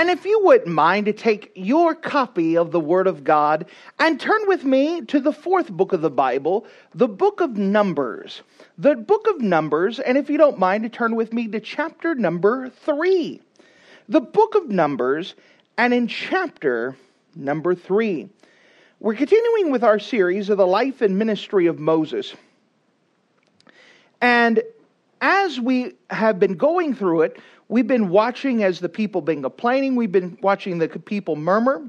And if you wouldn't mind to take your copy of the Word of God and turn with me to the fourth book of the Bible, the book of Numbers. The book of Numbers, and if you don't mind to turn with me to chapter number three. The book of Numbers, and in chapter number three. We're continuing with our series of the life and ministry of Moses. And as we have been going through it, We've been watching as the people been complaining. We've been watching the people murmur.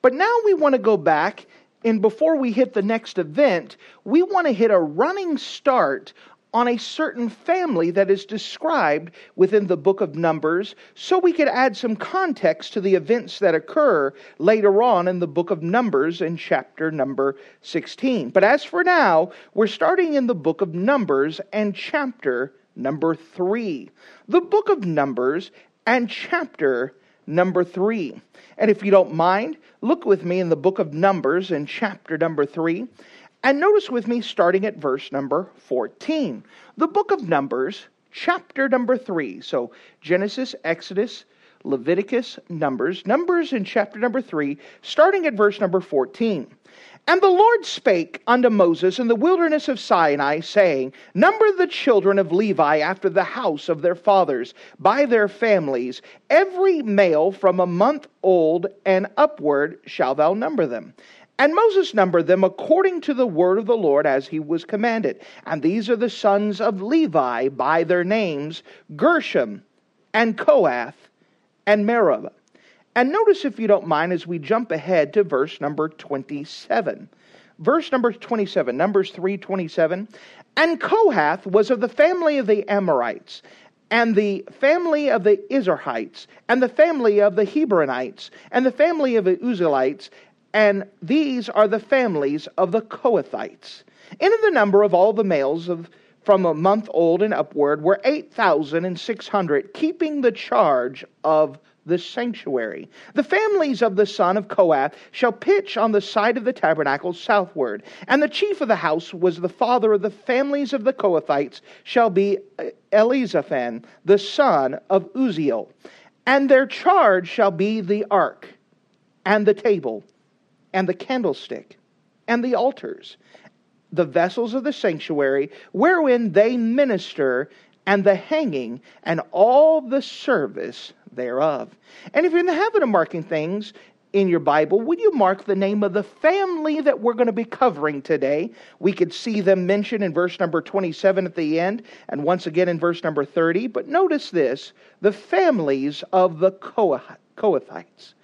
But now we want to go back, and before we hit the next event, we want to hit a running start on a certain family that is described within the book of Numbers so we could add some context to the events that occur later on in the book of Numbers in chapter number 16. But as for now, we're starting in the book of Numbers and chapter number 3 the book of Numbers and chapter number 3. And if you don't mind, look with me in the book of Numbers in chapter number 3. And notice with me starting at verse number 14. The book of Numbers, chapter number 3. So Genesis, Exodus, Leviticus, Numbers, Numbers in chapter number 3, starting at verse number 14. And the Lord spake unto Moses in the wilderness of Sinai, saying, Number the children of Levi after the house of their fathers, by their families, every male from a month old and upward shall thou number them. And Moses numbered them according to the word of the Lord as he was commanded. And these are the sons of Levi by their names Gershon and Kohath and Merari. And notice, if you don't mind, as we jump ahead to verse number 27. Verse number 27, Numbers 3:27. And Kohath was of the family of the Amramites, and the family of the Izeharites, and the family of the Hebronites, and the family of the Uzzielites, and these are the families of the Kohathites. In the number of all the males of from a month old and upward were 8,600, keeping the charge of the sanctuary. The families of the son of Kohath shall pitch on the side of the tabernacle southward. And the chief of the house was the father of the families of the Kohathites, shall be Elizaphan, the son of Uzziel. And their charge shall be the ark, and the table, and the candlestick, and the altars, the vessels of the sanctuary, wherein they minister, and the hanging, and all the service thereof. And if you're in the habit of marking things in your Bible, would you mark the name of the family that we're going to be covering today? We could see them mentioned in verse number 27 at the end, and once again in verse number 30. But notice this the families of the Kohathites.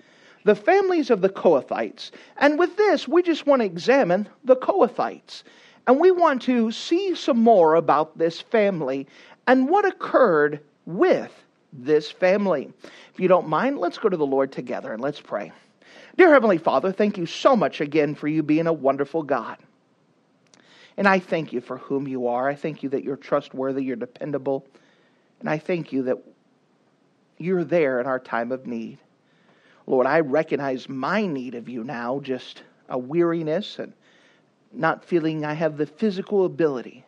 The families of the Kohathites. And with this, we just want to examine the Kohathites. And we want to see some more about this family and what occurred with this family. If you don't mind, let's go to the Lord together and let's pray. Dear Heavenly Father, thank you so much again for you being a wonderful God. And I thank you for whom you are. I thank you that you're trustworthy, you're dependable. And I thank you that you're there in our time of need. Lord, I recognize my need of you now, just a weariness and not feeling I have the physical ability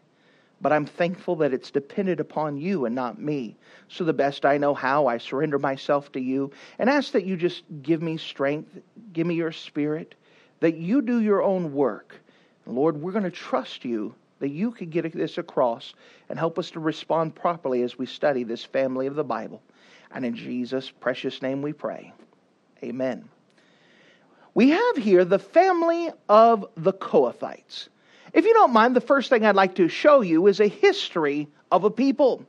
but I'm thankful that it's dependent upon you and not me. So, the best I know how, I surrender myself to you and ask that you just give me strength, give me your spirit, that you do your own work. Lord, we're going to trust you that you could get this across and help us to respond properly as we study this family of the Bible. And in Jesus' precious name we pray. Amen. We have here the family of the Kohathites. If you don't mind, the first thing I'd like to show you is a history of a people.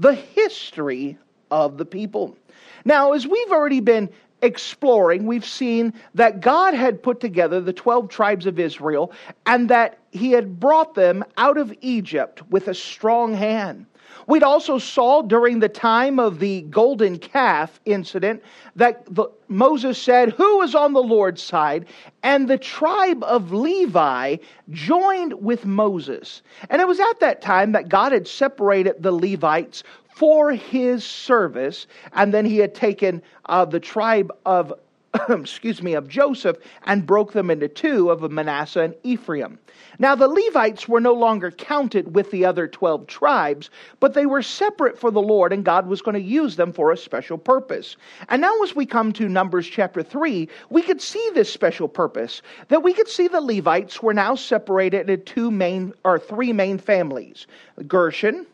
The history of the people. Now, as we've already been exploring, we've seen that God had put together the 12 tribes of Israel and that He had brought them out of Egypt with a strong hand. We'd also saw during the time of the golden calf incident that the, Moses said, Who is on the Lord's side? And the tribe of Levi joined with Moses. And it was at that time that God had separated the Levites for his service, and then he had taken uh, the tribe of excuse me, of Joseph and broke them into two of Manasseh and Ephraim. Now the Levites were no longer counted with the other 12 tribes, but they were separate for the Lord and God was going to use them for a special purpose. And now as we come to Numbers chapter 3, we could see this special purpose, that we could see the Levites were now separated into two main or three main families, Gershon,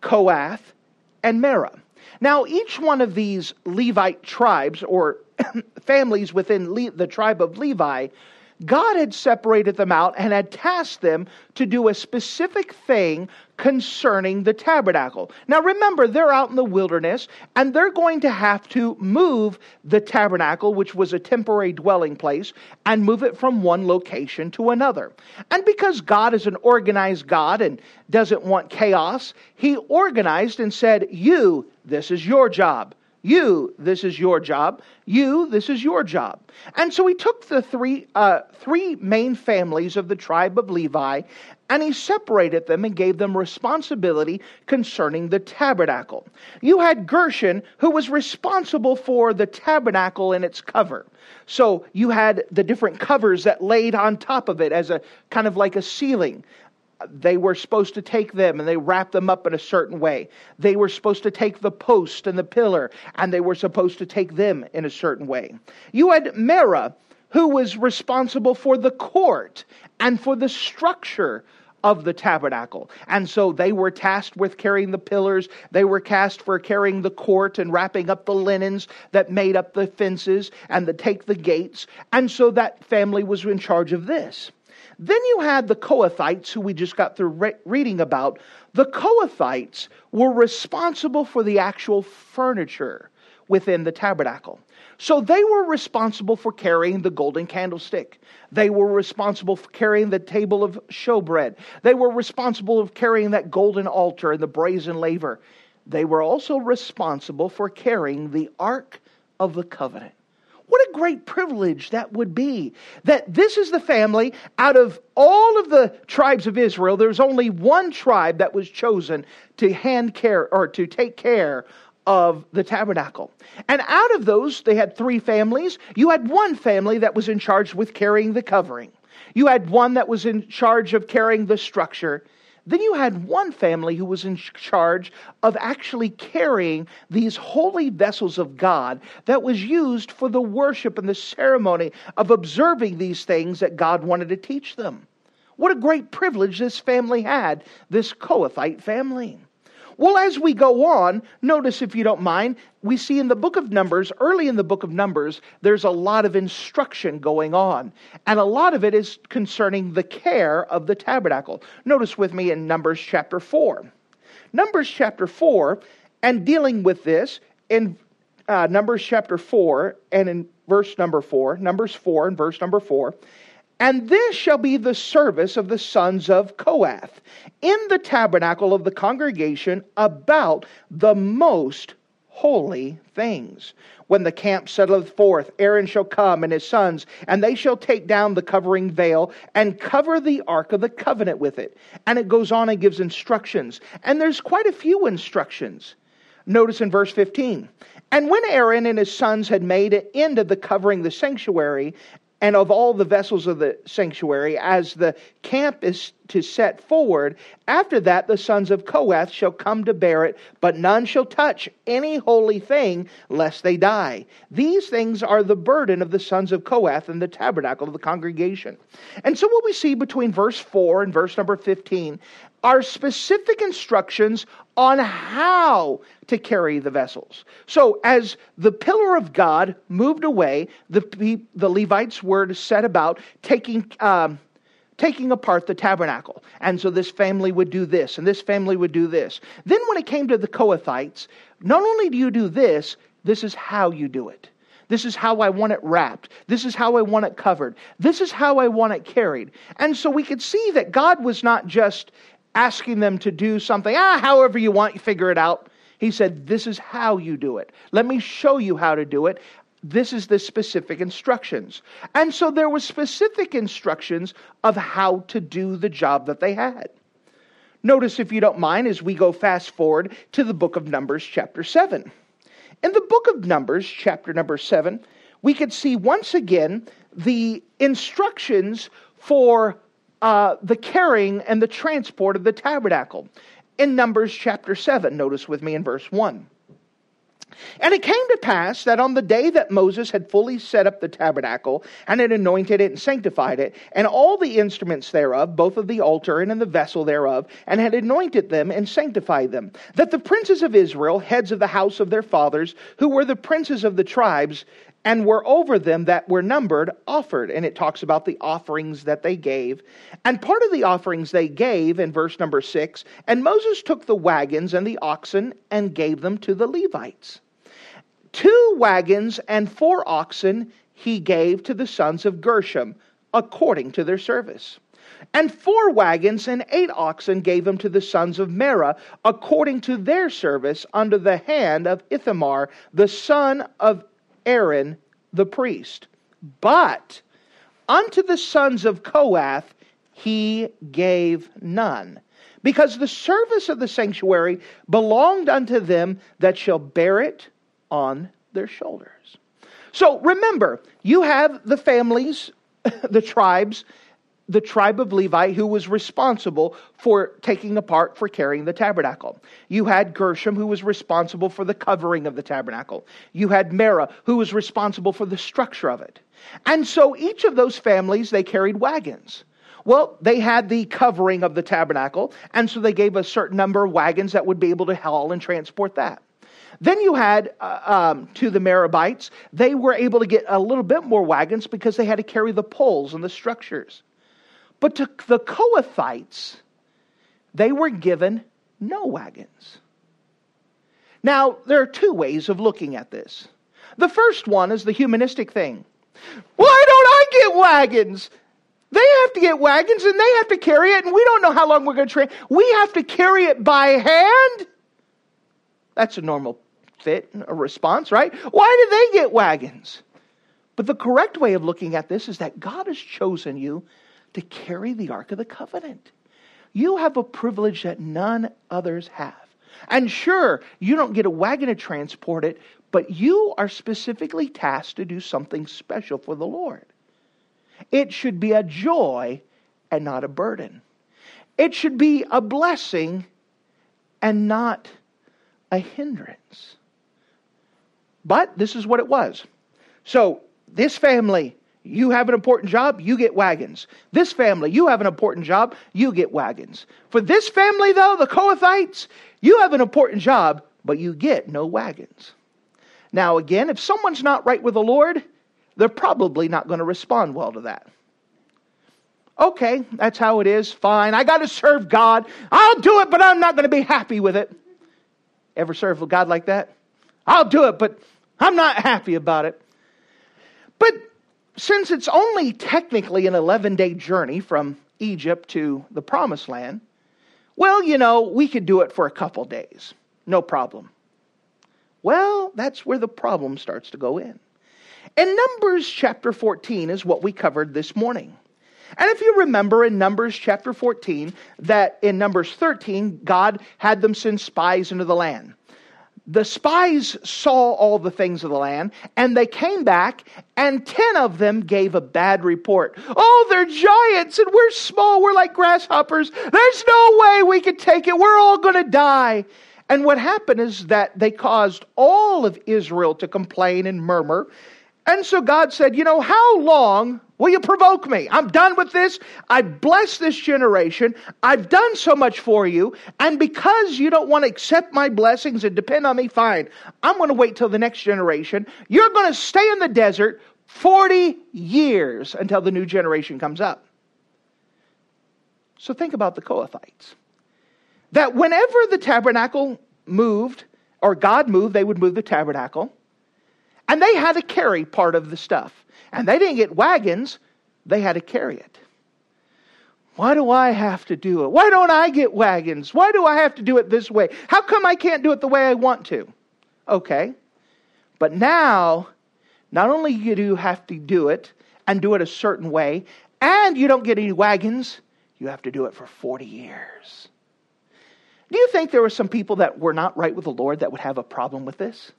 Kohath, and Merah. Now, each one of these Levite tribes or families within Le- the tribe of Levi, God had separated them out and had tasked them to do a specific thing concerning the tabernacle. Now remember, they're out in the wilderness and they're going to have to move the tabernacle, which was a temporary dwelling place, and move it from one location to another. And because God is an organized God and doesn't want chaos, He organized and said, You, this is your job. You, this is your job. You, this is your job. And so he took the three, uh, three main families of the tribe of Levi and he separated them and gave them responsibility concerning the tabernacle. You had Gershon, who was responsible for the tabernacle and its cover. So you had the different covers that laid on top of it as a kind of like a ceiling they were supposed to take them and they wrapped them up in a certain way. They were supposed to take the post and the pillar and they were supposed to take them in a certain way. You had Merah, who was responsible for the court and for the structure of the tabernacle. And so they were tasked with carrying the pillars, they were cast for carrying the court and wrapping up the linens that made up the fences and to take the gates. And so that family was in charge of this. Then you had the Kohathites, who we just got through re- reading about. The Kohathites were responsible for the actual furniture within the tabernacle. So they were responsible for carrying the golden candlestick. They were responsible for carrying the table of showbread. They were responsible for carrying that golden altar and the brazen laver. They were also responsible for carrying the ark of the covenant. What a great privilege that would be. That this is the family out of all of the tribes of Israel, there's only one tribe that was chosen to hand care or to take care of the tabernacle. And out of those, they had three families. You had one family that was in charge with carrying the covering. You had one that was in charge of carrying the structure. Then you had one family who was in charge of actually carrying these holy vessels of God that was used for the worship and the ceremony of observing these things that God wanted to teach them. What a great privilege this family had, this Kohathite family. Well, as we go on, notice if you don't mind, we see in the book of Numbers, early in the book of Numbers, there's a lot of instruction going on. And a lot of it is concerning the care of the tabernacle. Notice with me in Numbers chapter 4. Numbers chapter 4, and dealing with this in uh, Numbers chapter 4 and in verse number 4, Numbers 4 and verse number 4. And this shall be the service of the sons of Kohath in the tabernacle of the congregation about the most holy things. When the camp settleth forth, Aaron shall come and his sons, and they shall take down the covering veil and cover the ark of the covenant with it. And it goes on and gives instructions. And there's quite a few instructions. Notice in verse 15. And when Aaron and his sons had made an end of the covering the sanctuary, and of all the vessels of the sanctuary, as the camp is to set forward, after that the sons of Kohath shall come to bear it, but none shall touch any holy thing, lest they die. These things are the burden of the sons of Kohath in the tabernacle of the congregation. And so, what we see between verse 4 and verse number 15 are specific instructions on how to carry the vessels. So, as the pillar of God moved away, the, the Levites were set about taking. Um, taking apart the tabernacle. And so this family would do this, and this family would do this. Then, when it came to the Kohathites, not only do you do this, this is how you do it. This is how I want it wrapped. This is how I want it covered. This is how I want it carried. And so we could see that God was not just asking them to do something, ah, however you want, you figure it out. He said, This is how you do it. Let me show you how to do it. This is the specific instructions. And so there were specific instructions of how to do the job that they had. Notice, if you don't mind, as we go fast forward to the book of Numbers, chapter 7. In the book of Numbers, chapter number 7, we could see once again the instructions for uh, the carrying and the transport of the tabernacle. In Numbers chapter 7, notice with me in verse 1. And it came to pass that on the day that Moses had fully set up the tabernacle, and had anointed it and sanctified it, and all the instruments thereof, both of the altar and in the vessel thereof, and had anointed them and sanctified them, that the princes of Israel, heads of the house of their fathers, who were the princes of the tribes, and were over them that were numbered, offered. And it talks about the offerings that they gave. And part of the offerings they gave in verse number six, and Moses took the wagons and the oxen and gave them to the Levites. Two wagons and four oxen he gave to the sons of Gershon, according to their service. And four wagons and eight oxen gave him to the sons of Merah, according to their service, under the hand of Ithamar, the son of Aaron the priest. But unto the sons of Kohath he gave none, because the service of the sanctuary belonged unto them that shall bear it on their shoulders. So remember, you have the families, the tribes, the tribe of Levi who was responsible for taking apart for carrying the tabernacle. You had Gershom who was responsible for the covering of the tabernacle. You had Merari who was responsible for the structure of it. And so each of those families they carried wagons. Well, they had the covering of the tabernacle, and so they gave a certain number of wagons that would be able to haul and transport that. Then you had uh, um, to the Merarites, they were able to get a little bit more wagons because they had to carry the poles and the structures. But to the Kohathites, they were given no wagons. Now, there are two ways of looking at this. The first one is the humanistic thing. Why don't I get wagons? They have to get wagons and they have to carry it, and we don't know how long we're going to train. We have to carry it by hand. That's a normal fit, a response, right? Why do they get wagons? But the correct way of looking at this is that God has chosen you to carry the Ark of the Covenant. You have a privilege that none others have. And sure, you don't get a wagon to transport it, but you are specifically tasked to do something special for the Lord. It should be a joy and not a burden. It should be a blessing and not a hindrance. But this is what it was. So, this family, you have an important job, you get wagons. This family, you have an important job, you get wagons. For this family, though, the Kohathites, you have an important job, but you get no wagons. Now, again, if someone's not right with the Lord, they're probably not going to respond well to that. Okay, that's how it is. Fine. I got to serve God. I'll do it, but I'm not going to be happy with it. Ever serve a God like that? I'll do it, but I'm not happy about it. But since it's only technically an 11 day journey from Egypt to the promised land, well, you know, we could do it for a couple days. No problem. Well, that's where the problem starts to go in. And Numbers chapter 14 is what we covered this morning. And if you remember in Numbers chapter 14, that in Numbers 13, God had them send spies into the land the spies saw all the things of the land and they came back and 10 of them gave a bad report. Oh they're giants and we're small we're like grasshoppers. There's no way we could take it. We're all going to die. And what happened is that they caused all of israel to complain and murmur and so God said, You know, how long will you provoke me? I'm done with this. I bless this generation. I've done so much for you. And because you don't want to accept my blessings and depend on me, fine. I'm going to wait till the next generation. You're going to stay in the desert 40 years until the new generation comes up. So think about the Kohathites. That whenever the tabernacle moved, or God moved, they would move the tabernacle. And they had to carry part of the stuff. And they didn't get wagons, they had to carry it. Why do I have to do it? Why don't I get wagons? Why do I have to do it this way? How come I can't do it the way I want to? Okay. But now, not only do you have to do it and do it a certain way, and you don't get any wagons, you have to do it for 40 years. Do you think there were some people that were not right with the Lord that would have a problem with this?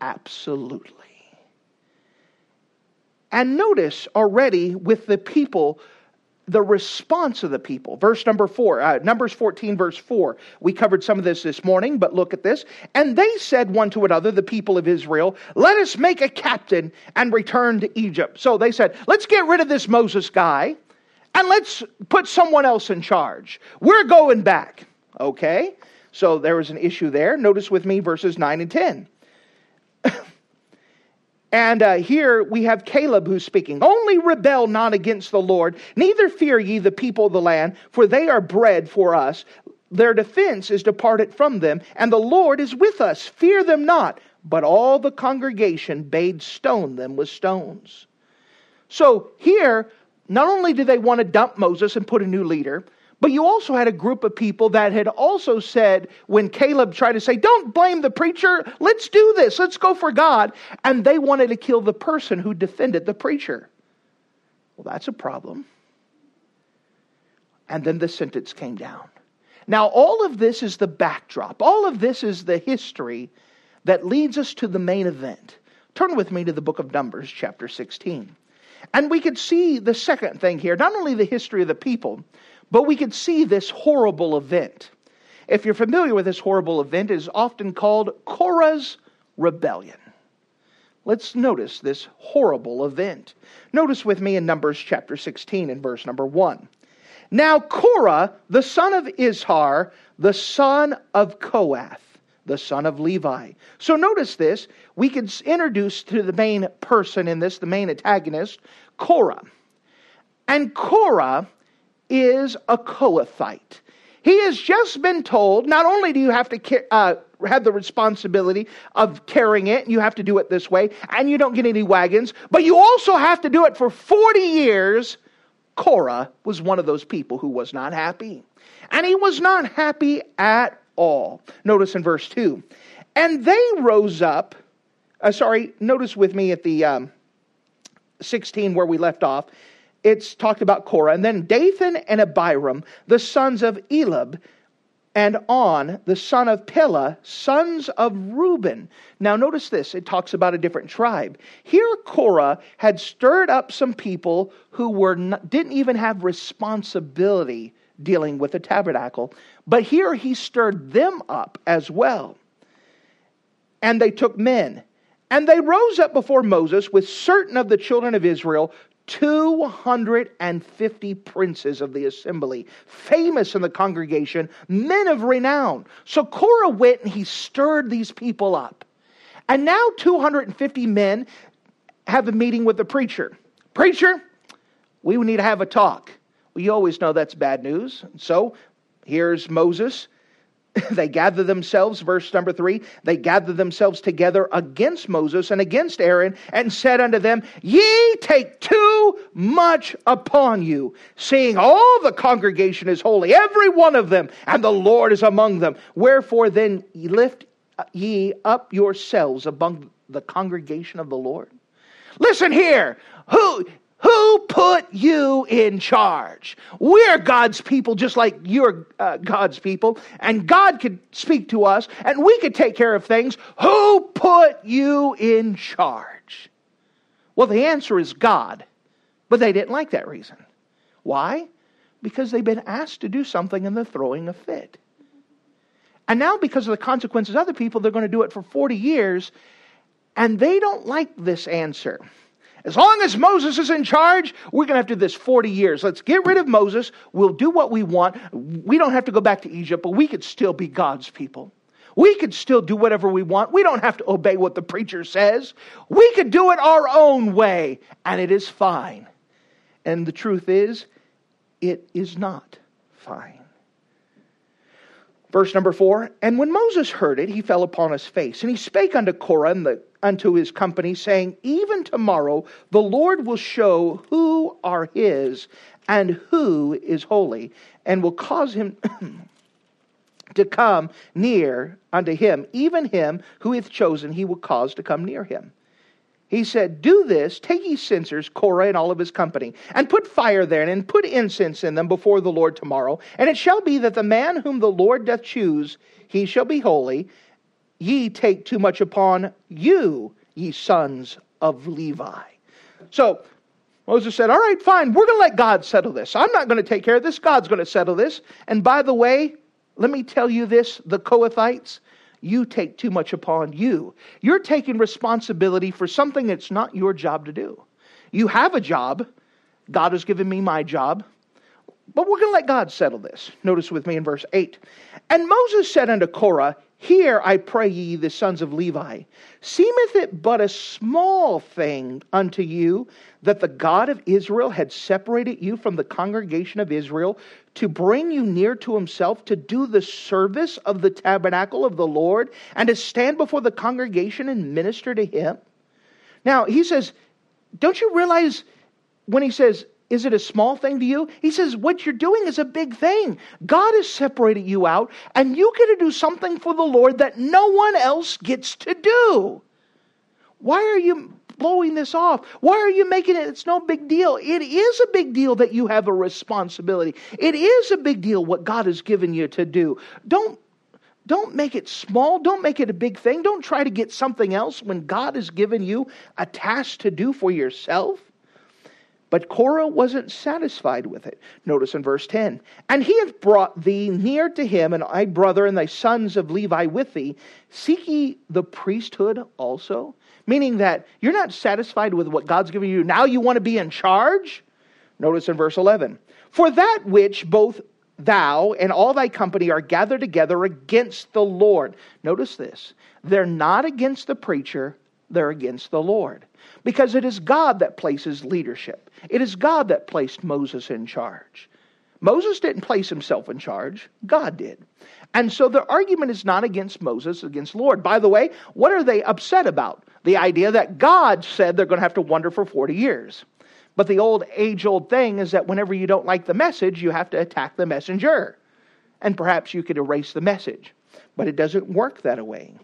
Absolutely. And notice already with the people, the response of the people. Verse number four, uh, Numbers 14, verse 4. We covered some of this this morning, but look at this. And they said one to another, the people of Israel, Let us make a captain and return to Egypt. So they said, Let's get rid of this Moses guy and let's put someone else in charge. We're going back. Okay? So there was an issue there. Notice with me verses 9 and 10. and uh, here we have Caleb who's speaking. Only rebel not against the Lord, neither fear ye the people of the land, for they are bread for us. Their defense is departed from them, and the Lord is with us. Fear them not. But all the congregation bade stone them with stones. So here, not only do they want to dump Moses and put a new leader, but you also had a group of people that had also said, when Caleb tried to say, Don't blame the preacher, let's do this, let's go for God. And they wanted to kill the person who defended the preacher. Well, that's a problem. And then the sentence came down. Now, all of this is the backdrop, all of this is the history that leads us to the main event. Turn with me to the book of Numbers, chapter 16. And we could see the second thing here not only the history of the people, but we could see this horrible event. If you're familiar with this horrible event, it is often called Korah's rebellion. Let's notice this horrible event. Notice with me in Numbers chapter 16 and verse number 1. Now Korah, the son of Izhar, the son of Kohath, the son of Levi. So notice this. We can introduce to the main person in this, the main antagonist, Korah. And Korah is a Kohathite. He has just been told not only do you have to uh, have the responsibility of carrying it, you have to do it this way, and you don't get any wagons, but you also have to do it for 40 years. Korah was one of those people who was not happy. And he was not happy at all. Notice in verse 2. And they rose up, uh, sorry, notice with me at the um, 16 where we left off it's talked about Korah. And then Dathan and Abiram, the sons of Eliab, and On, the son of Pelah, sons of Reuben. Now, notice this. It talks about a different tribe. Here, Korah had stirred up some people who were not, didn't even have responsibility dealing with the tabernacle. But here, he stirred them up as well. And they took men. And they rose up before Moses with certain of the children of Israel 250 princes of the assembly, famous in the congregation, men of renown. So Korah went and he stirred these people up. And now 250 men have a meeting with the preacher. Preacher, we need to have a talk. Well, you always know that's bad news. So here's Moses they gather themselves, verse number three, they gather themselves together against Moses and against Aaron and said unto them, Ye take too much upon you, seeing all the congregation is holy, every one of them, and the Lord is among them. Wherefore then lift ye up yourselves among the congregation of the Lord. Listen here. Who who put you in charge? We're God's people, just like you're uh, God's people, and God could speak to us, and we could take care of things. Who put you in charge? Well, the answer is God, but they didn't like that reason. Why? Because they've been asked to do something and they're throwing a fit. And now, because of the consequences, other people, they're going to do it for 40 years, and they don't like this answer. As long as Moses is in charge, we're going to have to do this 40 years. Let's get rid of Moses. We'll do what we want. We don't have to go back to Egypt, but we could still be God's people. We could still do whatever we want. We don't have to obey what the preacher says. We could do it our own way, and it is fine. And the truth is, it is not fine. Verse number four And when Moses heard it, he fell upon his face, and he spake unto Korah and the unto his company, saying, Even tomorrow the Lord will show who are his and who is holy, and will cause him to come near unto him, even him who hath chosen, he will cause to come near him. He said, Do this, take ye censers, Korah and all of his company, and put fire therein, and put incense in them before the Lord tomorrow. And it shall be that the man whom the Lord doth choose, he shall be holy. Ye take too much upon you, ye sons of Levi. So Moses said, All right, fine, we're going to let God settle this. I'm not going to take care of this. God's going to settle this. And by the way, let me tell you this the Kohathites, you take too much upon you. You're taking responsibility for something that's not your job to do. You have a job. God has given me my job. But we're going to let God settle this. Notice with me in verse 8. And Moses said unto Korah, Hear, I pray ye, the sons of Levi, seemeth it but a small thing unto you that the God of Israel had separated you from the congregation of Israel to bring you near to himself, to do the service of the tabernacle of the Lord, and to stand before the congregation and minister to him? Now, he says, Don't you realize when he says, is it a small thing to you? He says, What you're doing is a big thing. God has separated you out, and you get to do something for the Lord that no one else gets to do. Why are you blowing this off? Why are you making it? It's no big deal. It is a big deal that you have a responsibility. It is a big deal what God has given you to do. Don't don't make it small. Don't make it a big thing. Don't try to get something else when God has given you a task to do for yourself. But Korah wasn't satisfied with it. Notice in verse 10 And he hath brought thee near to him, and thy brother and thy sons of Levi with thee. Seek ye the priesthood also? Meaning that you're not satisfied with what God's given you. Now you want to be in charge? Notice in verse 11 For that which both thou and all thy company are gathered together against the Lord. Notice this. They're not against the preacher, they're against the Lord. Because it is God that places leadership. It is God that placed Moses in charge. Moses didn't place himself in charge, God did. And so the argument is not against Moses, against Lord. By the way, what are they upset about? The idea that God said they're going to have to wander for 40 years. But the old age old thing is that whenever you don't like the message, you have to attack the messenger. And perhaps you could erase the message. But it doesn't work that way.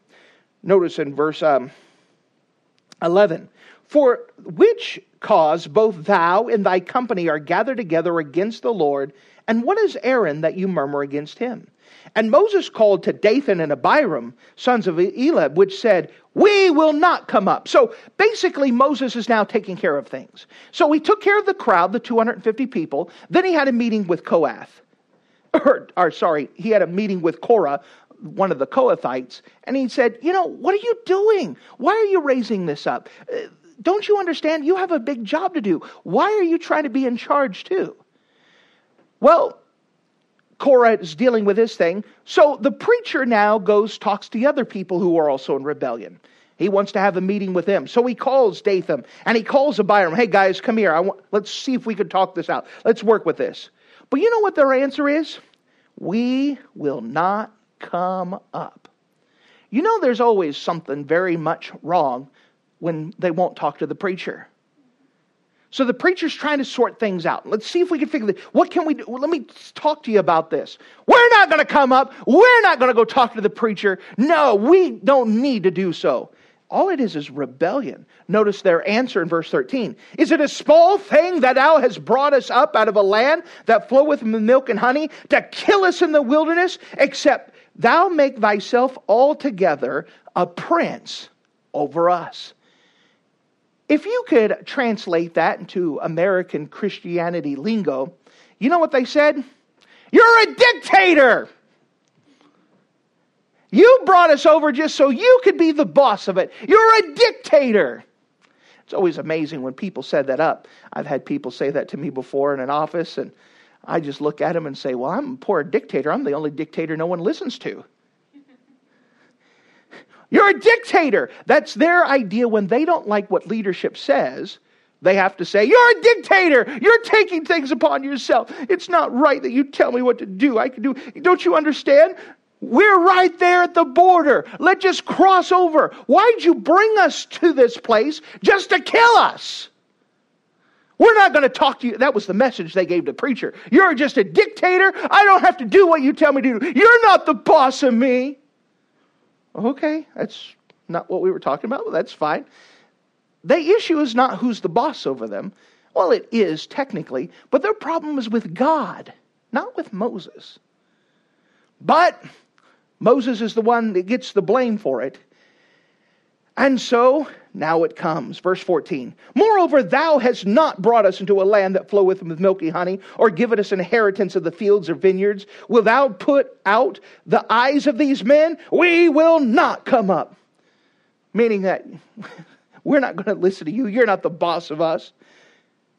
Notice in verse um, 11 For which cause both thou and thy company are gathered together against the Lord, and what is Aaron that you murmur against him? And Moses called to Dathan and Abiram, sons of Eliab, which said, We will not come up. So basically, Moses is now taking care of things. So he took care of the crowd, the 250 people. Then he had a meeting with Kohath. Or, or sorry, he had a meeting with Korah, one of the Kohathites, and he said, You know, what are you doing? Why are you raising this up? Uh, Don't you understand? You have a big job to do. Why are you trying to be in charge too? Well, Korah is dealing with this thing. So the preacher now goes, talks to the other people who are also in rebellion. He wants to have a meeting with them. So he calls Dathan and he calls Abiram. Hey guys, come here. Want, let's see if we can talk this out. Let's work with this. But you know what their answer is? We will not come up. You know, there's always something very much wrong when they won't talk to the preacher. So the preacher's trying to sort things out. Let's see if we can figure this. What can we do? Well, let me talk to you about this. We're not going to come up. We're not going to go talk to the preacher. No, we don't need to do so. All it is is rebellion. Notice their answer in verse 13. Is it a small thing that thou hast brought us up out of a land that floweth milk and honey to kill us in the wilderness, except thou make thyself altogether a prince over us? If you could translate that into American Christianity lingo, you know what they said? You're a dictator. You brought us over just so you could be the boss of it. You're a dictator. It's always amazing when people said that up. I've had people say that to me before in an office, and I just look at them and say, Well, I'm a poor dictator. I'm the only dictator no one listens to. You're a dictator. That's their idea when they don't like what leadership says. They have to say, You're a dictator. You're taking things upon yourself. It's not right that you tell me what to do. I can do. Don't you understand? We're right there at the border. Let's just cross over. Why'd you bring us to this place just to kill us? We're not going to talk to you. That was the message they gave the preacher. You're just a dictator. I don't have to do what you tell me to do. You're not the boss of me. Okay, that's not what we were talking about. Well, that's fine. The issue is not who's the boss over them. Well, it is technically, but their problem is with God, not with Moses. But Moses is the one that gets the blame for it. And so now it comes. Verse 14. Moreover, thou hast not brought us into a land that floweth with milky honey, or given us inheritance of the fields or vineyards. Will thou put out the eyes of these men? We will not come up. Meaning that we're not going to listen to you. You're not the boss of us.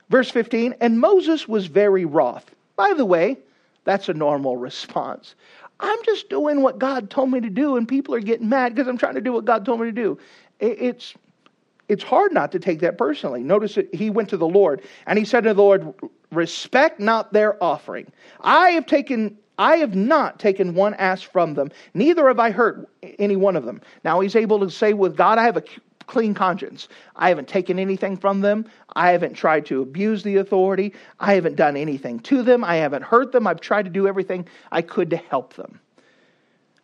Verse 15. And Moses was very wroth. By the way, that's a normal response. I'm just doing what God told me to do, and people are getting mad because I'm trying to do what God told me to do. It's, it's hard not to take that personally. Notice that he went to the Lord, and he said to the Lord, Respect not their offering. I have taken I have not taken one ass from them, neither have I hurt any one of them. Now he's able to say with God, I have a clean conscience. I haven't taken anything from them. I haven't tried to abuse the authority. I haven't done anything to them. I haven't hurt them. I've tried to do everything I could to help them.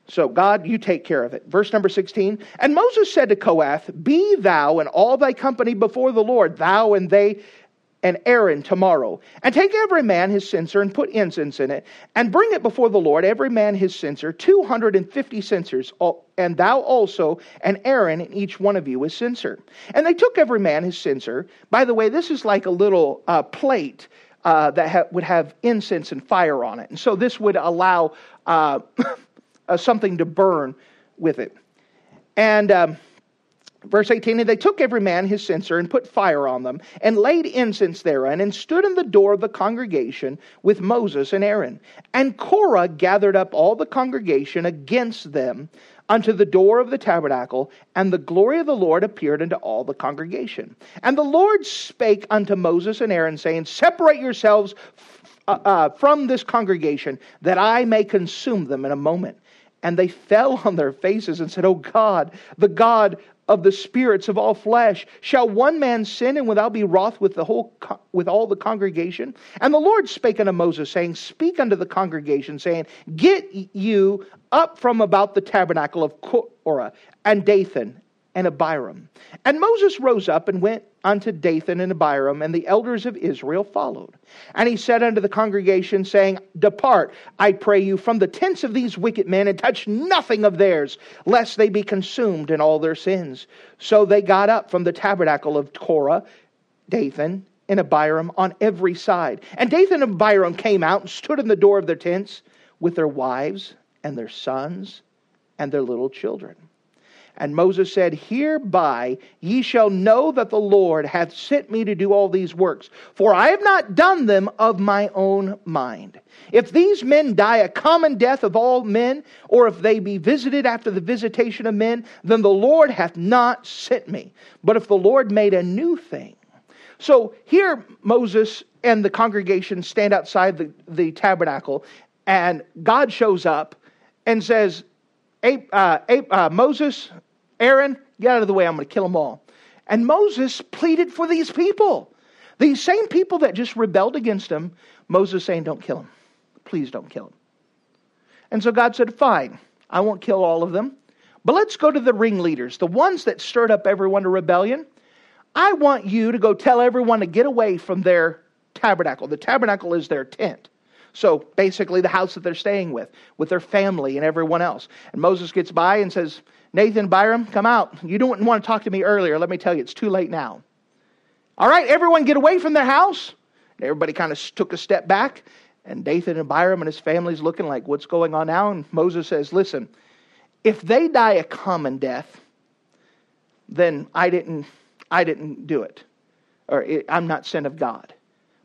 So, God, you take care of it. Verse number 16. And Moses said to Kohath, Be thou and all thy company before the Lord, thou and they and Aaron tomorrow. And take every man his censer and put incense in it, and bring it before the Lord, every man his censer, 250 censers, and thou also, and Aaron, and each one of you his censer. And they took every man his censer. By the way, this is like a little uh, plate. Uh, that ha- would have incense and fire on it. And so this would allow uh, uh something to burn with it. And um, Verse 18, and they took every man his censer and put fire on them, and laid incense therein, and stood in the door of the congregation with Moses and Aaron. And Korah gathered up all the congregation against them unto the door of the tabernacle, and the glory of the Lord appeared unto all the congregation. And the Lord spake unto Moses and Aaron, saying, Separate yourselves uh, uh, from this congregation, that I may consume them in a moment. And they fell on their faces and said, O God, the God of the spirits of all flesh. Shall one man sin and without be wroth with the whole with all the congregation? And the Lord spake unto Moses, saying, Speak unto the congregation, saying, Get you up from about the tabernacle of Korah and Dathan and Abiram. And Moses rose up and went unto Dathan and Abiram, and the elders of Israel followed. And he said unto the congregation, saying, Depart, I pray you, from the tents of these wicked men, and touch nothing of theirs, lest they be consumed in all their sins. So they got up from the tabernacle of Korah, Dathan, and Abiram on every side. And Dathan and Abiram came out and stood in the door of their tents with their wives and their sons and their little children. And Moses said, Hereby ye shall know that the Lord hath sent me to do all these works, for I have not done them of my own mind. If these men die a common death of all men, or if they be visited after the visitation of men, then the Lord hath not sent me. But if the Lord made a new thing. So here Moses and the congregation stand outside the, the tabernacle, and God shows up and says, uh, uh, Moses, Aaron, get out of the way. I'm going to kill them all. And Moses pleaded for these people. These same people that just rebelled against him, Moses saying, Don't kill them. Please don't kill them. And so God said, Fine, I won't kill all of them. But let's go to the ringleaders, the ones that stirred up everyone to rebellion. I want you to go tell everyone to get away from their tabernacle. The tabernacle is their tent. So basically, the house that they're staying with, with their family and everyone else. And Moses gets by and says, Dathan, Byram, come out. You didn't want to talk to me earlier. Let me tell you, it's too late now. All right, everyone get away from their house. everybody kind of took a step back. And Dathan and Byram and his family's looking like, what's going on now? And Moses says, listen, if they die a common death, then I didn't, I didn't do it. Or it, I'm not sent of God.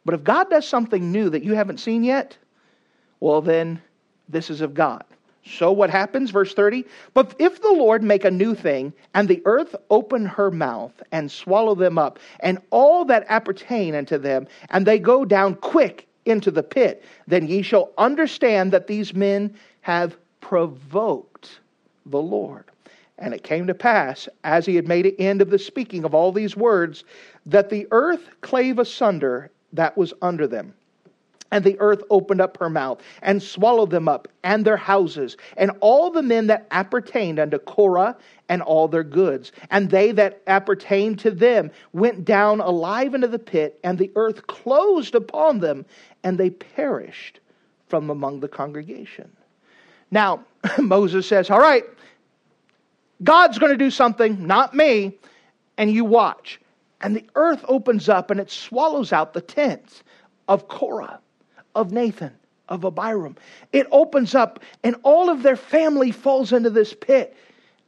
But if God does something new that you haven't seen yet, well, then this is of God. So what happens? Verse 30 But if the Lord make a new thing, and the earth open her mouth and swallow them up, and all that appertain unto them, and they go down quick into the pit, then ye shall understand that these men have provoked the Lord. And it came to pass, as he had made an end of the speaking of all these words, that the earth clave asunder that was under them. And the earth opened up her mouth and swallowed them up and their houses and all the men that appertained unto Korah and all their goods. And they that appertained to them went down alive into the pit, and the earth closed upon them, and they perished from among the congregation. Now, Moses says, All right, God's going to do something, not me, and you watch. And the earth opens up and it swallows out the tents of Korah, of Dathan, of Abiram. It opens up and all of their family falls into this pit.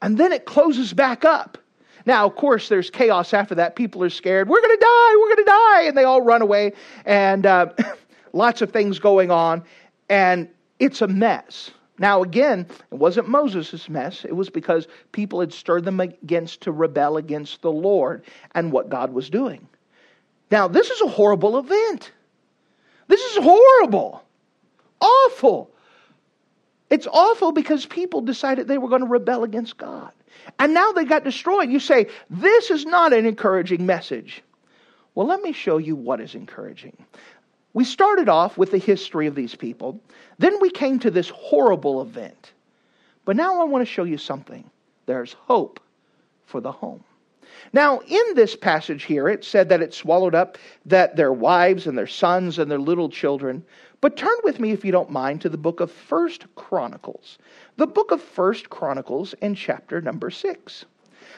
And then it closes back up. Now, of course, there's chaos after that. People are scared. We're going to die. We're going to die. And they all run away. And uh, lots of things going on. And it's a mess. Now, again, it wasn't Moses' mess. It was because people had stirred them against to rebel against the Lord and what God was doing. Now, this is a horrible event. This is horrible. Awful. It's awful because people decided they were going to rebel against God. And now they got destroyed. You say, this is not an encouraging message. Well, let me show you what is encouraging. We started off with the history of these people. Then we came to this horrible event. But now I want to show you something. There's hope for the home. Now, in this passage here, it said that it swallowed up that their wives and their sons and their little children. But turn with me, if you don't mind, to the book of First Chronicles. The book of First Chronicles in chapter number six.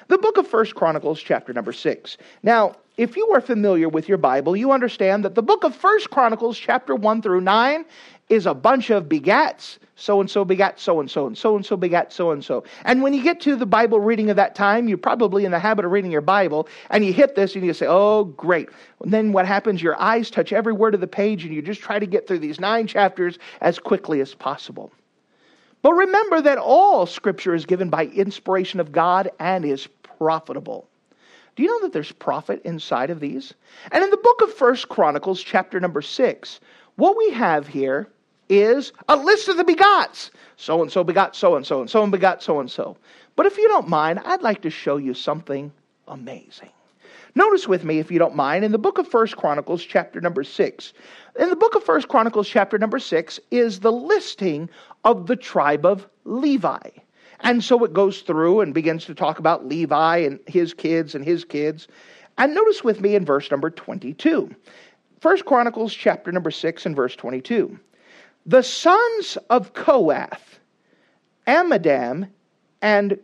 The book of First Chronicles, chapter number six. Now, if you are familiar with your Bible, you understand that the book of First Chronicles, chapter 1 through 9, is a bunch of begats. So and so begat so and so, and so and so begat so and so. And when you get to the Bible reading of that time, you're probably in the habit of reading your Bible, and you hit this and you say, Oh, great. And then what happens? Your eyes touch every word of the page, and you just try to get through these nine chapters as quickly as possible. But remember that all Scripture is given by inspiration of God and is profitable. Do you know that there's profit inside of these? And in the book of First Chronicles, chapter number six, what we have here is a list of the begots. So and so begot so and so, and so and begot so and so. But if you don't mind, I'd like to show you something amazing. Notice with me, if you don't mind, in the book of First Chronicles, chapter number six. In the book of First Chronicles, chapter number six, is the listing of the tribe of Levi. And so it goes through and begins to talk about Levi and his kids and his kids. And notice with me in verse number 22. First Chronicles chapter number 6 and verse 22. The sons of Kohath, Amminadab and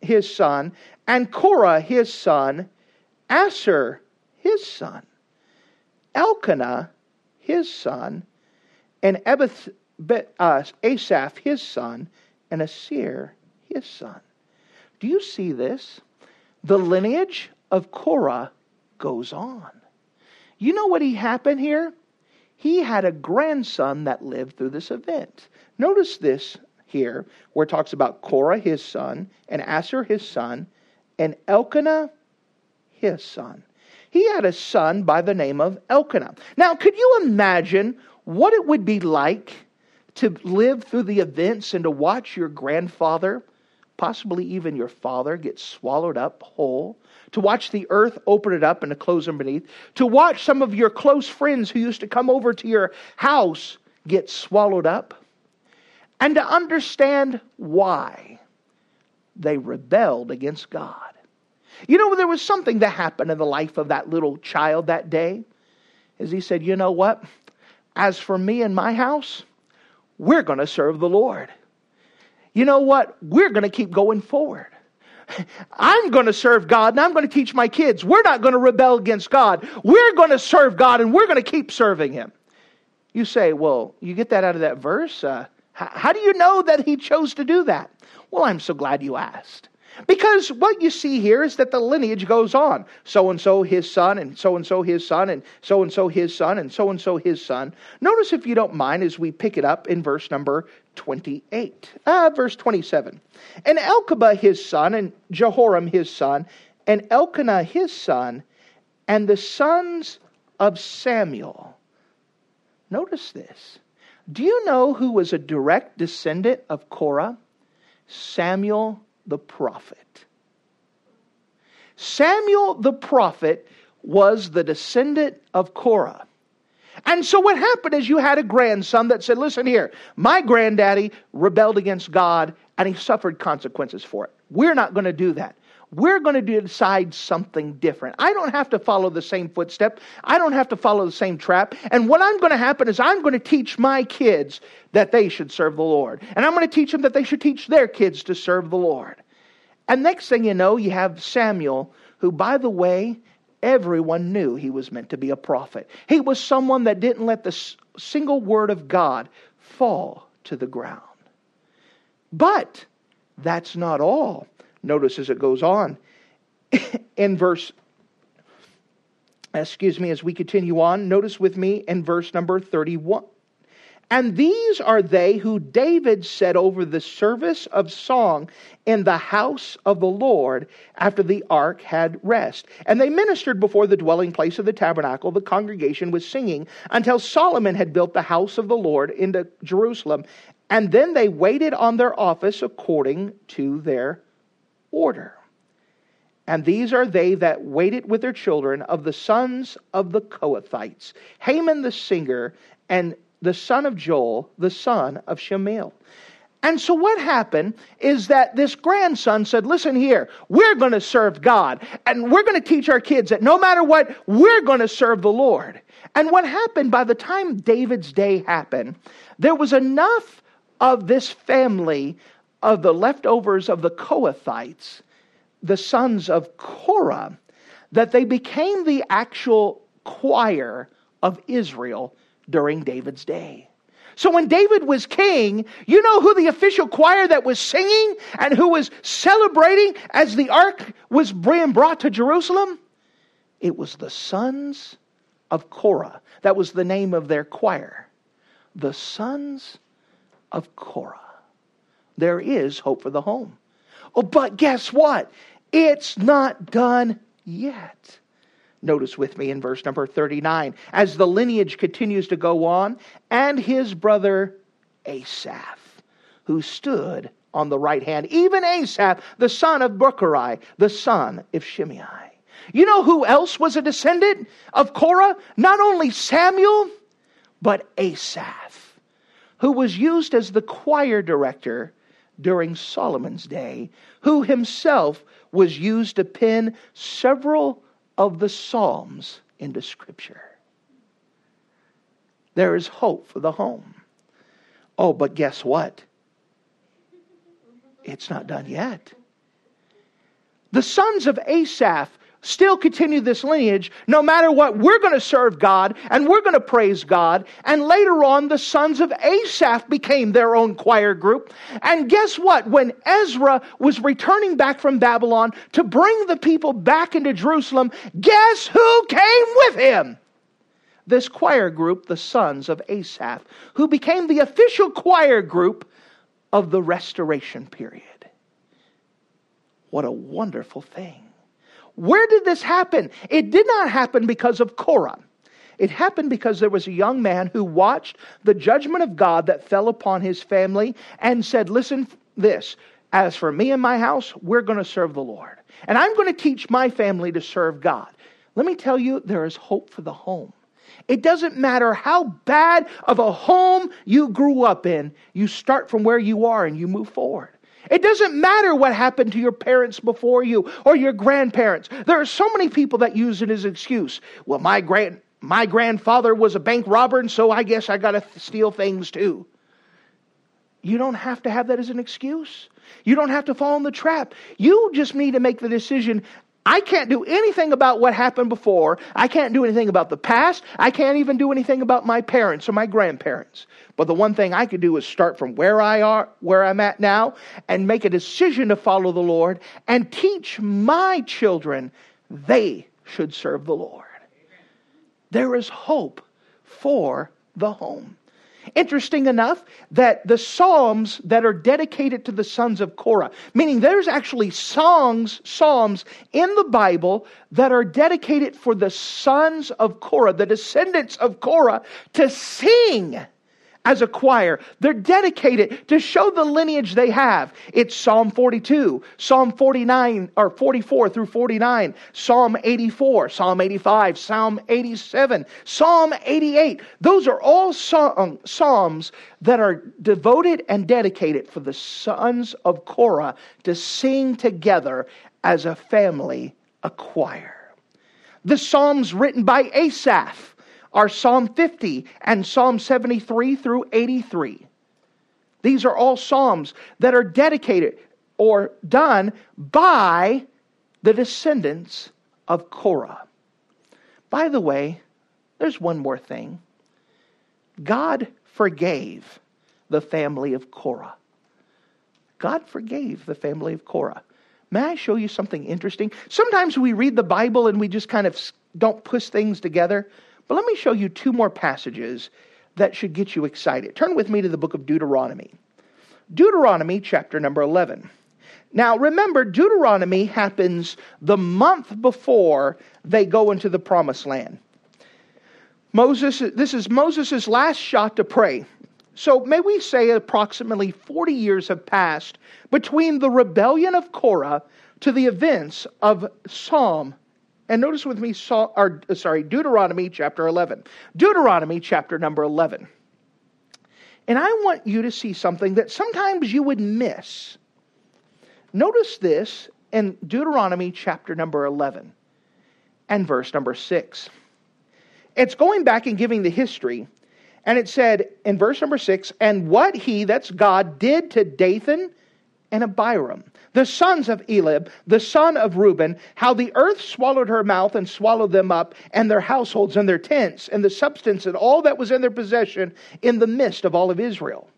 his son, and Korah his son, Assir his son, Elkanah his son, and Ebeth, uh, Asaph his son, and Assir his son. Do you see this? The lineage of Korah goes on. You know what he happened here? He had a grandson that lived through this event. Notice this here, where it talks about Korah, his son, and Assir, his son, and Elkanah, his son. He had a son by the name of Elkanah. Now, could you imagine what it would be like to live through the events and to watch your grandfather possibly even your father, get swallowed up whole, to watch the earth open it up and to close them beneath, to watch some of your close friends who used to come over to your house get swallowed up, and to understand why they rebelled against God. You know, there was something that happened in the life of that little child that day, as he said, You know what? As for me and my house, we're going to serve the Lord you know what? We're going to keep going forward. I'm going to serve God and I'm going to teach my kids. We're not going to rebel against God. We're going to serve God and we're going to keep serving Him. You say, well, you get that out of that verse? Uh, how do you know that He chose to do that? Well, I'm so glad you asked. Because what you see here is that the lineage goes on. So and so his son, and so and so his son, and so and so his son, and so and so his son. Notice, if you don't mind, as we pick it up in verse number 28. Uh, verse 27. And Elkabah his son, and Jehoram his son, and Elkanah his son, and the sons of Samuel. Notice this. Do you know who was a direct descendant of Korah? Samuel the prophet. Samuel the prophet was the descendant of Korah. And so what happened is you had a grandson that said, Listen here, my granddaddy rebelled against God and he suffered consequences for it. We're not going to do that. We're going to decide something different. I don't have to follow the same footstep. I don't have to follow the same trap. And what I'm going to happen is I'm going to teach my kids that they should serve the Lord. And I'm going to teach them that they should teach their kids to serve the Lord. And next thing you know, you have Samuel, who, by the way, everyone knew he was meant to be a prophet. He was someone that didn't let the single word of God fall to the ground. But that's not all. Notice as it goes on in verse, excuse me, as we continue on, notice with me in verse number 31. And these are they who David set over the service of song in the house of the Lord after the ark had rest. And they ministered before the dwelling place of the tabernacle. The congregation was singing until Solomon had built the house of the Lord into Jerusalem. And then they waited on their office according to their order. And these are they that waited with their children of the sons of the Kohathites Heman the singer, and the son of Joel, the son of Shemuel. And so what happened is that this grandson said, Listen here, we're going to serve God, and we're going to teach our kids that no matter what, we're going to serve the Lord. And what happened by the time David's day happened, there was enough of this family of the leftovers of the Kohathites, the sons of Korah, that they became the actual choir of Israel during David's day. So when David was king, you know who the official choir that was singing and who was celebrating as the ark was being brought to Jerusalem? It was the sons of Korah. That was the name of their choir. The sons of Korah there is hope for the home. Oh, but guess what? It's not done yet. Notice with me in verse number 39 as the lineage continues to go on, and his brother Asaph, who stood on the right hand, even Asaph, the son of Bechurai, the son of Shimei. You know who else was a descendant of Korah? Not only Samuel, but Asaph, who was used as the choir director during Solomon's day, who himself was used to pen several of the Psalms into Scripture. There is hope for the home. Oh, but guess what? It's not done yet. The sons of Asaph still continue this lineage. No matter what, we're going to serve God and we're going to praise God. And later on, the sons of Asaph became their own choir group. And guess what? When Ezra was returning back from Babylon to bring the people back into Jerusalem, guess who came with him? This choir group, the sons of Asaph, who became the official choir group of the restoration period. What a wonderful thing. Where did this happen? It did not happen because of Korah. It happened because there was a young man who watched the judgment of God that fell upon his family and said, Listen, this, as for me and my house, we're going to serve the Lord. And I'm going to teach my family to serve God. Let me tell you, there is hope for the home. It doesn't matter how bad of a home you grew up in, you start from where you are and you move forward. It doesn't matter what happened to your parents before you or your grandparents. There are so many people that use it as an excuse. Well, my grand my grandfather was a bank robber, and so I guess I got to steal things too. You don't have to have that as an excuse. You don't have to fall in the trap. You just need to make the decision I can't do anything about what happened before. I can't do anything about the past. I can't even do anything about my parents or my grandparents. But the one thing I can do is start from where I are, where I'm at now, and make a decision to follow the Lord and teach my children they should serve the Lord. There is hope for the home. Interesting enough that the Psalms that are dedicated to the sons of Korah, meaning there's actually songs, Psalms in the Bible that are dedicated for the sons of Korah, the descendants of Korah, to sing as a choir. They're dedicated to show the lineage they have. It's Psalm 42, Psalm 49 or 44 through 49, Psalm 84, Psalm 85, Psalm 87, Psalm 88. Those are all psalms that are devoted and dedicated for the sons of Korah to sing together as a family, a choir. The psalms written by Asaph are Psalm 50 and Psalm 73 through 83. These are all Psalms that are dedicated or done by the descendants of Korah. By the way, there's one more thing God forgave the family of Korah. God forgave the family of Korah. May I show you something interesting? Sometimes we read the Bible and we just kind of don't push things together. But let me show you two more passages that should get you excited. Turn with me to the book of Deuteronomy. Deuteronomy chapter number 11. Now, remember, Deuteronomy happens the month before they go into the promised land. Moses, this is Moses' last shot to pray. So, may we say approximately 40 years have passed between the rebellion of Korah to the events of Psalm and notice with me, or, uh, sorry, Deuteronomy chapter 11. Deuteronomy chapter number 11. And I want you to see something that sometimes you would miss. Notice this in Deuteronomy chapter number 11 and verse number 6. It's going back and giving the history. And it said in verse number 6 and what he, that's God, did to Dathan and Abiram the sons of Eliab, the son of Reuben, how the earth swallowed her mouth and swallowed them up, and their households and their tents, and the substance and all that was in their possession in the midst of all of Israel.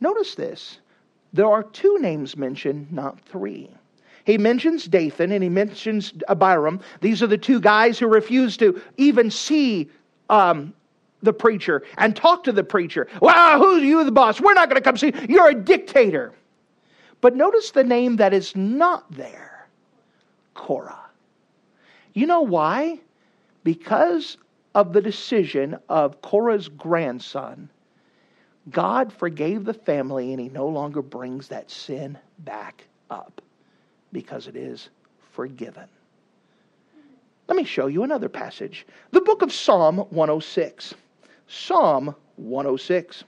Notice this. There are two names mentioned, not three. He mentions Dathan and he mentions Abiram. These are the two guys who refused to even see um, the preacher and talk to the preacher. Well, who's you, the boss? We're not going to come see. You're a dictator. But notice the name that is not there Korah. You know why? Because of the decision of Korah's grandson, God forgave the family and he no longer brings that sin back up because it is forgiven. Let me show you another passage. The book of Psalm 106. Psalm 106.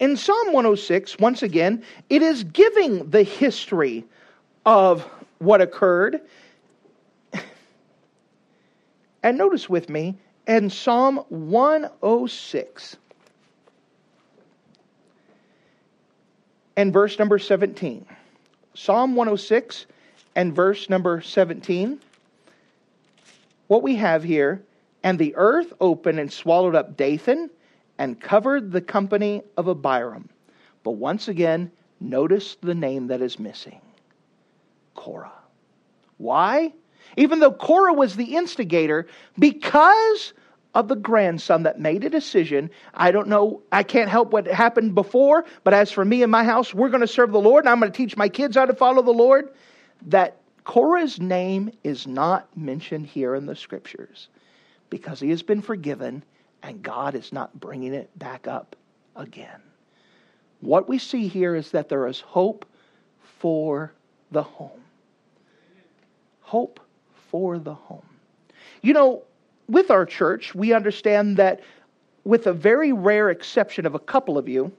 In Psalm 106, once again, it is giving the history of what occurred. And notice with me, in Psalm 106, and verse number 17. Psalm 106 and verse number 17. What we have here, and the earth opened and swallowed up Dathan and covered the company of Abiram. But once again, notice the name that is missing Korah. Why? Even though Korah was the instigator, because of the grandson that made a decision. I don't know, I can't help what happened before, but as for me and my house, we're going to serve the Lord, and I'm going to teach my kids how to follow the Lord. That Korah's name is not mentioned here in the scriptures because he has been forgiven and God is not bringing it back up again. What we see here is that there is hope for the home. Hope for the home. You know, with our church, we understand that, with a very rare exception of a couple of you,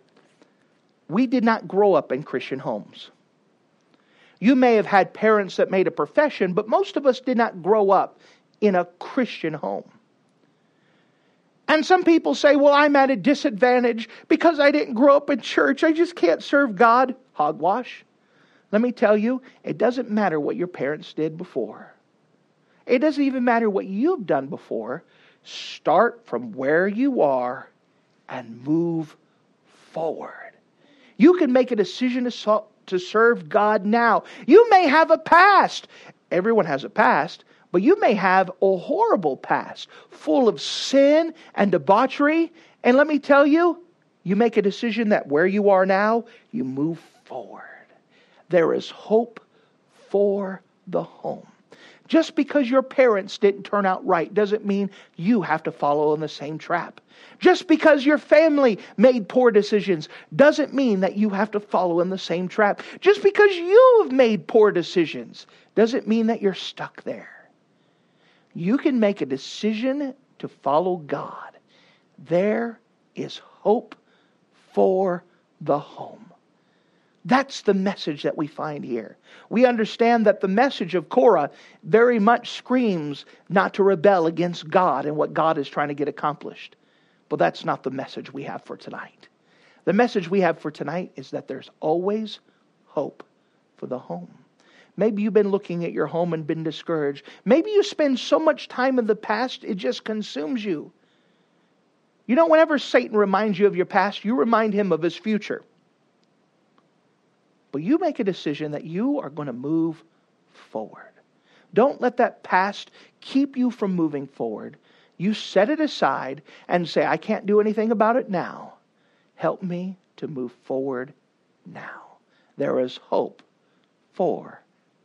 we did not grow up in Christian homes. You may have had parents that made a profession, but most of us did not grow up in a Christian home. And some people say, well, I'm at a disadvantage because I didn't grow up in church. I just can't serve God. Hogwash. Let me tell you, it doesn't matter what your parents did before. It doesn't even matter what you've done before. Start from where you are and move forward. You can make a decision to, to serve God now. You may have a past. Everyone has a past, but you may have a horrible past full of sin and debauchery. And let me tell you, you make a decision that where you are now, you move forward. There is hope for the home. Just because your parents didn't turn out right doesn't mean you have to follow in the same trap. Just because your family made poor decisions doesn't mean that you have to follow in the same trap. Just because you have made poor decisions doesn't mean that you're stuck there. You can make a decision to follow God. There is hope for the home. That's the message that we find here. We understand that the message of Korah very much screams not to rebel against God and what God is trying to get accomplished. But that's not the message we have for tonight. The message we have for tonight is that there's always hope for the home. Maybe you've been looking at your home and been discouraged. Maybe you spend so much time in the past, it just consumes you. You know, whenever Satan reminds you of your past, you remind him of his future. But you make a decision that you are going to move forward. Don't let that past keep you from moving forward. You set it aside and say, I can't do anything about it now. Help me to move forward now. There is hope for